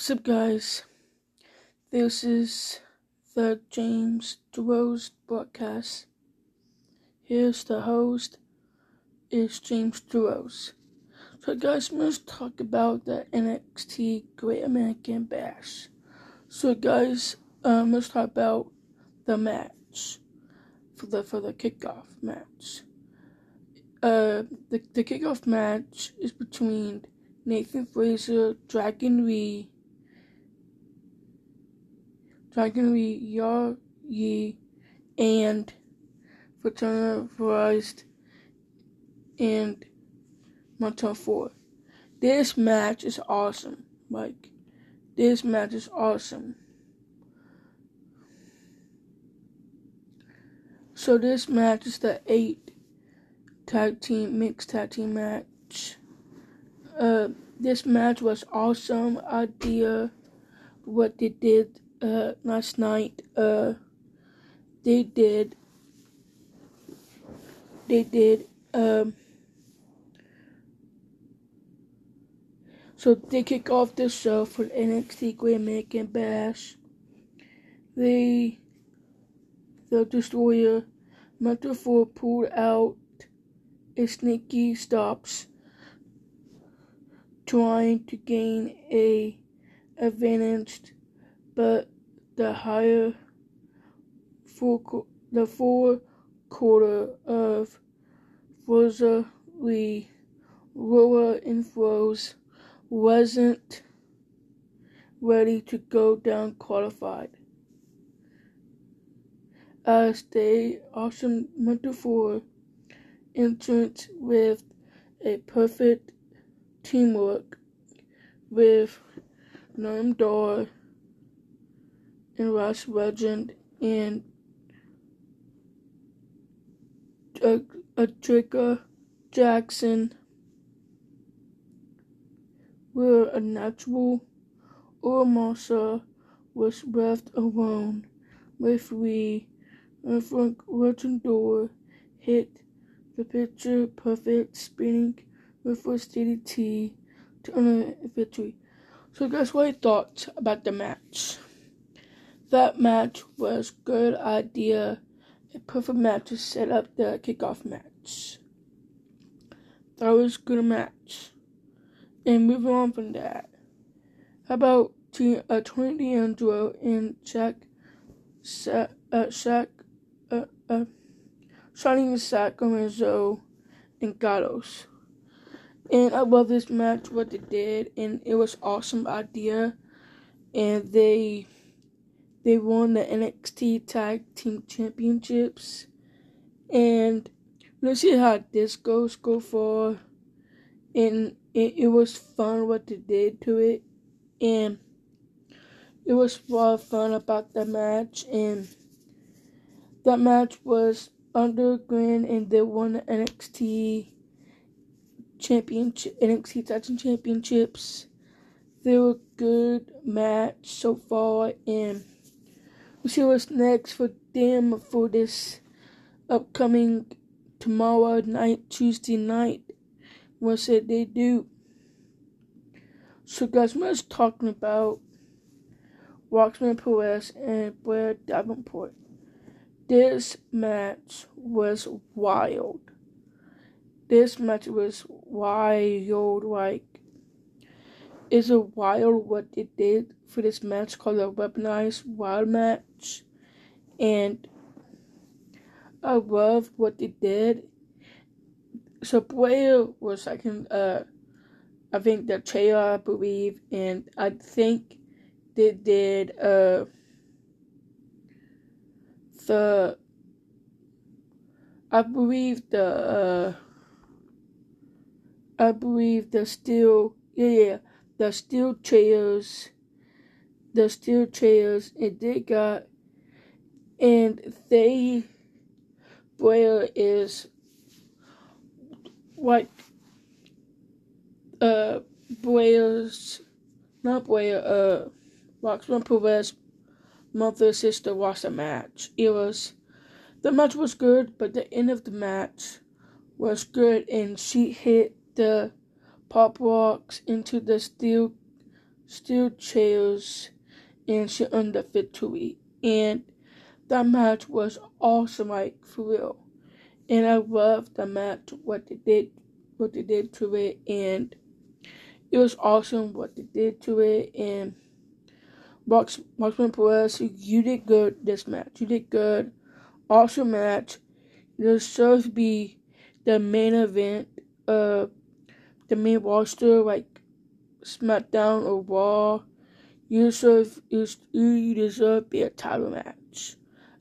What's up, guys? This is the James DeRose broadcast. Here's the host, is James DeRose. So, guys, let's talk about the NXT Great American Bash. So, guys, um, let's talk about the match for the for the kickoff match. Uh, the the kickoff match is between Nathan Frazer, Dragon Lee, Dragon Lee, Yar Yi, and Fraternized and Montell Ford. This match is awesome. Like, this match is awesome. So this match is the eight tag team mixed tag team match. Uh, this match was awesome idea. What they did uh, last night. Uh, they did. They did. Um, so they kick off the show for NXT Great American Bash. They, the Destroyer, Meta-Four pulled out a sneaky stops trying to gain a advantage, but the higher four, the four quarter of Rosa Lee Roa and wasn't ready to go down qualified. As they awesome Meta-Four entrance with a perfect teamwork with Noam And Ross Legend and Adrika Jackson were a natural or Marsa was left alone. Referee Frank Rotendor hit the picture perfect spinning with a DDT to a victory. So guys, what I thought about the match? That match was good idea. A perfect match to set up the kickoff match. That was good match. And moving on from that, how about T- uh, Tony D'Angelo and Jack, Sa- uh, Shaq, uh, uh, Shining Sacramento and Gatos. And I love this match, what they did, and it was awesome idea. And they they won the NXT Tag Team Championships. And let's see how this goes go for. And it, it was fun what they did to it. And it was a lot of fun about the match. And that match was underground and they won the NXT championship NXT Tag Team Championships. They were good match so far and we'll see what's next for them for this upcoming tomorrow night, Tuesday night. What said they do. So guys, we're just talking about Roxanne Perez and Blair Davenport. This match was wild. This match was wild. Like, it's a wild what they did for this match called a weaponized wild match, and I what they did. So Blair was like, uh, I think the chair, I believe, and I think they did uh the I believe the uh, I believe the steel yeah yeah the steel chairs the steel chairs and they got and they Blair is what, uh Blair's not Blair uh Roxanne Perez mother sister watched the match. It was the match was good, but the end of the match was good, and she hit the pop rocks into the steel steel chairs, and she earned the victory. And that match was awesome, like for real. And I loved the match, what they did, what they did to it, and it was awesome what they did to it. And Box Marksman Perez, you did good this match. You did good. Awesome match. This should be the main event of the main roster, like SmackDown or Raw. You deserve you, you deserve be a title match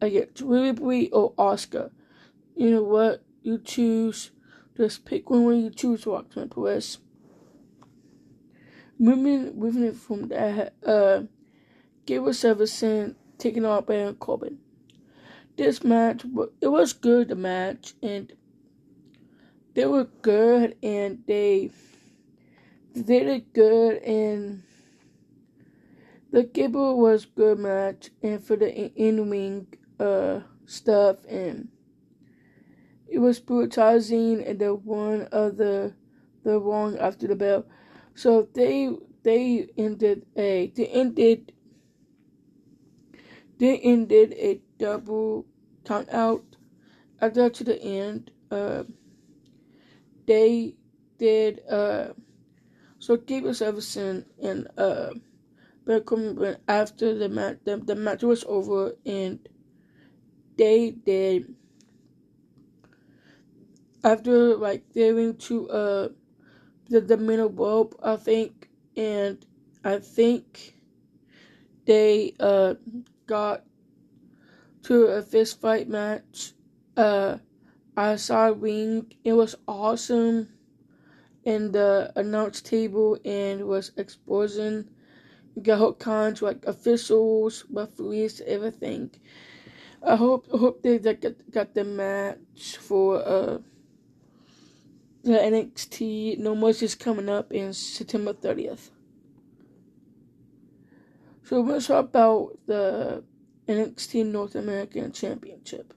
against Ripley or Oscar. You know what? You choose. Just pick one when you choose Roxanne Perez. Moving, moving it from that, uh, Gable Steveson taking on Baron Corbin. This match, it was good, the match, and they were good, and they, they did good, and the Gable was good match, and for the in wing uh, stuff, and it was brutalizing, and the one of the, the wrong after the bell. So they, they ended a, they ended they ended a double count out. After to the end, uh, they did uh, so Gable Steveson and uh, Beckham after the match the, the match was over and they did after like they went to uh the the middle rope I think and I think they uh got to a fist fight match. Uh, I saw ring. It was awesome. In the announce table and was exposing got cons like officials, referees, everything. I hope hope they got got the match for uh the NXT No Mercy is coming up in September thirtieth. So let's talk about the NXT North American Championship.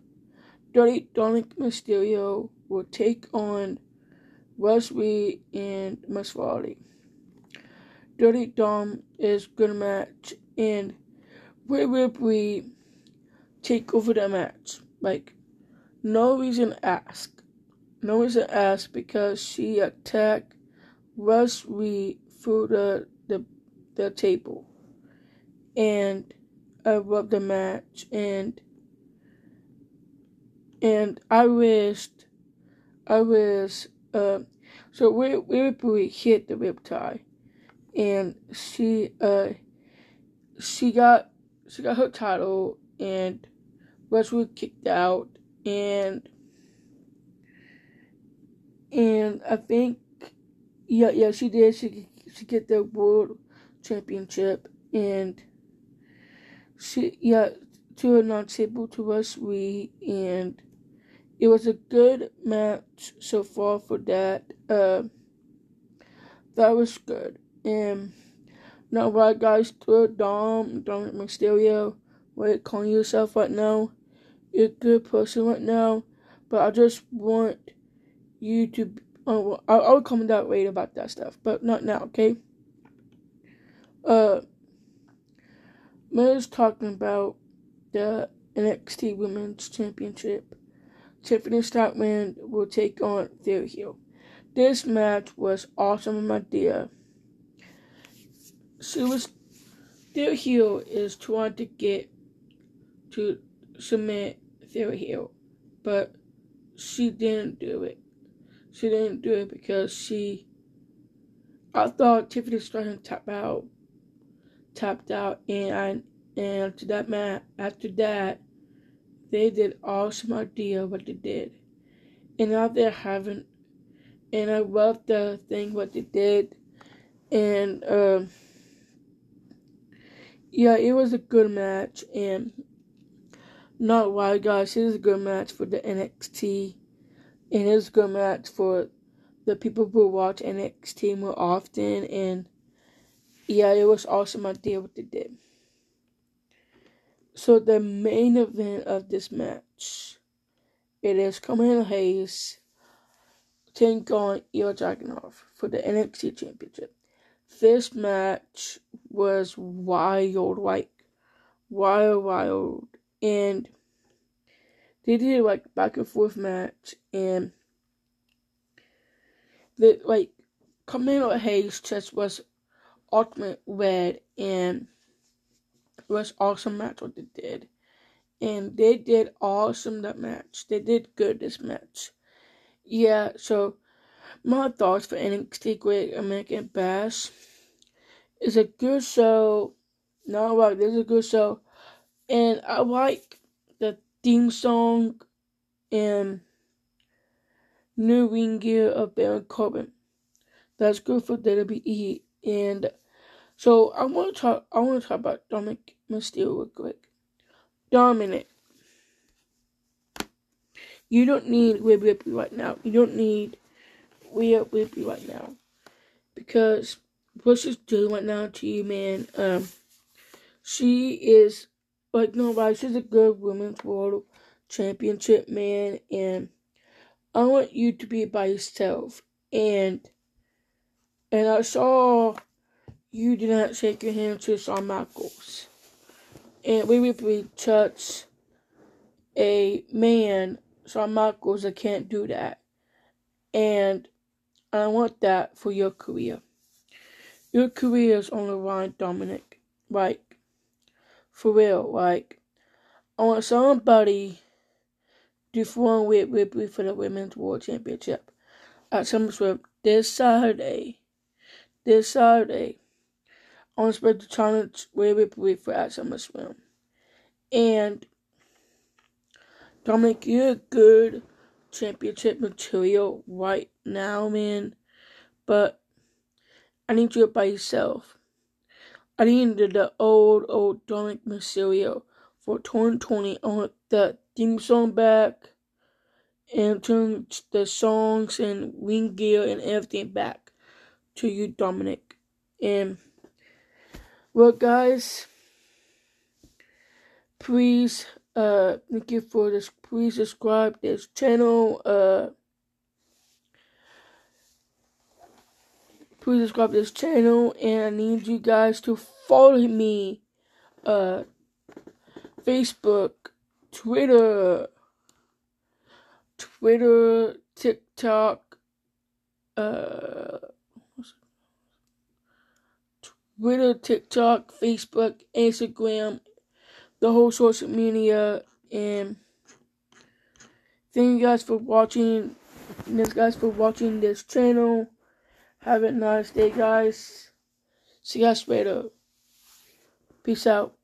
Dirty Dominik Mysterio will take on Wes Reed and Masvali. Dirty Dom is good match and Rhea Ripley take over the match. Like no reason ask. No reason ask because she attacked Wes Reed through the, the the table and I the match and and I wished I was uh so we we hit the Riptide and she uh she got she got her title and Westwood kicked out. And and I think yeah yeah she did. She she get the world championship. And she yeah to announce able to us we and it was a good match so far for that. Uh, that was good. And now right guys to Dom Dominik Mysterio, what calling yourself right now. You're a good person right now. But I just want you to I'll, I'll comment out later about that stuff, but not now, okay? Uh Miller's talking about the NXT Women's Championship. Tiffany Stratton will take on Thea Hail. This match was awesome, my dear. She was Thea Hail is trying to get to submit Thea Hail, but she didn't do it. She didn't do it because she. I thought Tiffany Stratton tapped out tapped out, and I and after that match, after that, they did all awesome idea what they did, and now they're having, and I love the thing what they did, and um, yeah, it was a good match, and not why guys, it is a good match for the NXT, and it's a good match for the people who watch NXT more often. And yeah, it was awesome idea what they did. So the main event of this match, it is Carmelo Hayes taking on Ilya Dragunov for the NXT Championship. This match was wild, like wild, wild, and they did like back and forth match, and the like Carmelo Hayes chest was ultimate red, and was awesome match what they did, and they did awesome that match. They did good this match. Yeah, so my thoughts for NXT Great American Bash is a good show. No, like this is a good show, and I like the theme song and new ring gear of Baron Corbin. That's good for WWE, and so I want to talk. I want to talk about Dominik Mysterio real quick. Dominik, you don't need Rhea Ripley right now. You don't need Rhea Ripley right now because what she's doing right now to you, man. Um, she is like nobody. She's a good women's world championship man, and I want you to be by yourself. And and I saw you do not shake your hand to Shawn Michaels, and we would touch a man, Shawn Michaels, that can't do that, and I want that for your career. Your career is on the line, Dominik. Like, for real. Like, I want somebody to form with Ripley for the Women's World Championship at SummerSlam this Saturday. This Saturday. I the challenge way with Ripley for at SummerSlam. And Dominik, you're good championship material right now, man. But I need you by yourself. I needed the old, old Dominik Mysterio for 2020. I want the theme song back and turn the songs and ring gear and everything back to you, Dominik. And, well, guys, please, uh, thank you for this. Please subscribe this channel. Uh, please subscribe this channel and I need you guys to follow me uh Facebook, Twitter, Twitter, TikTok, uh Twitter, TikTok, Facebook, Instagram, the whole social media and thank you guys for watching thanks guys for watching this channel. Have a nice day, guys. See you guys later. Peace out.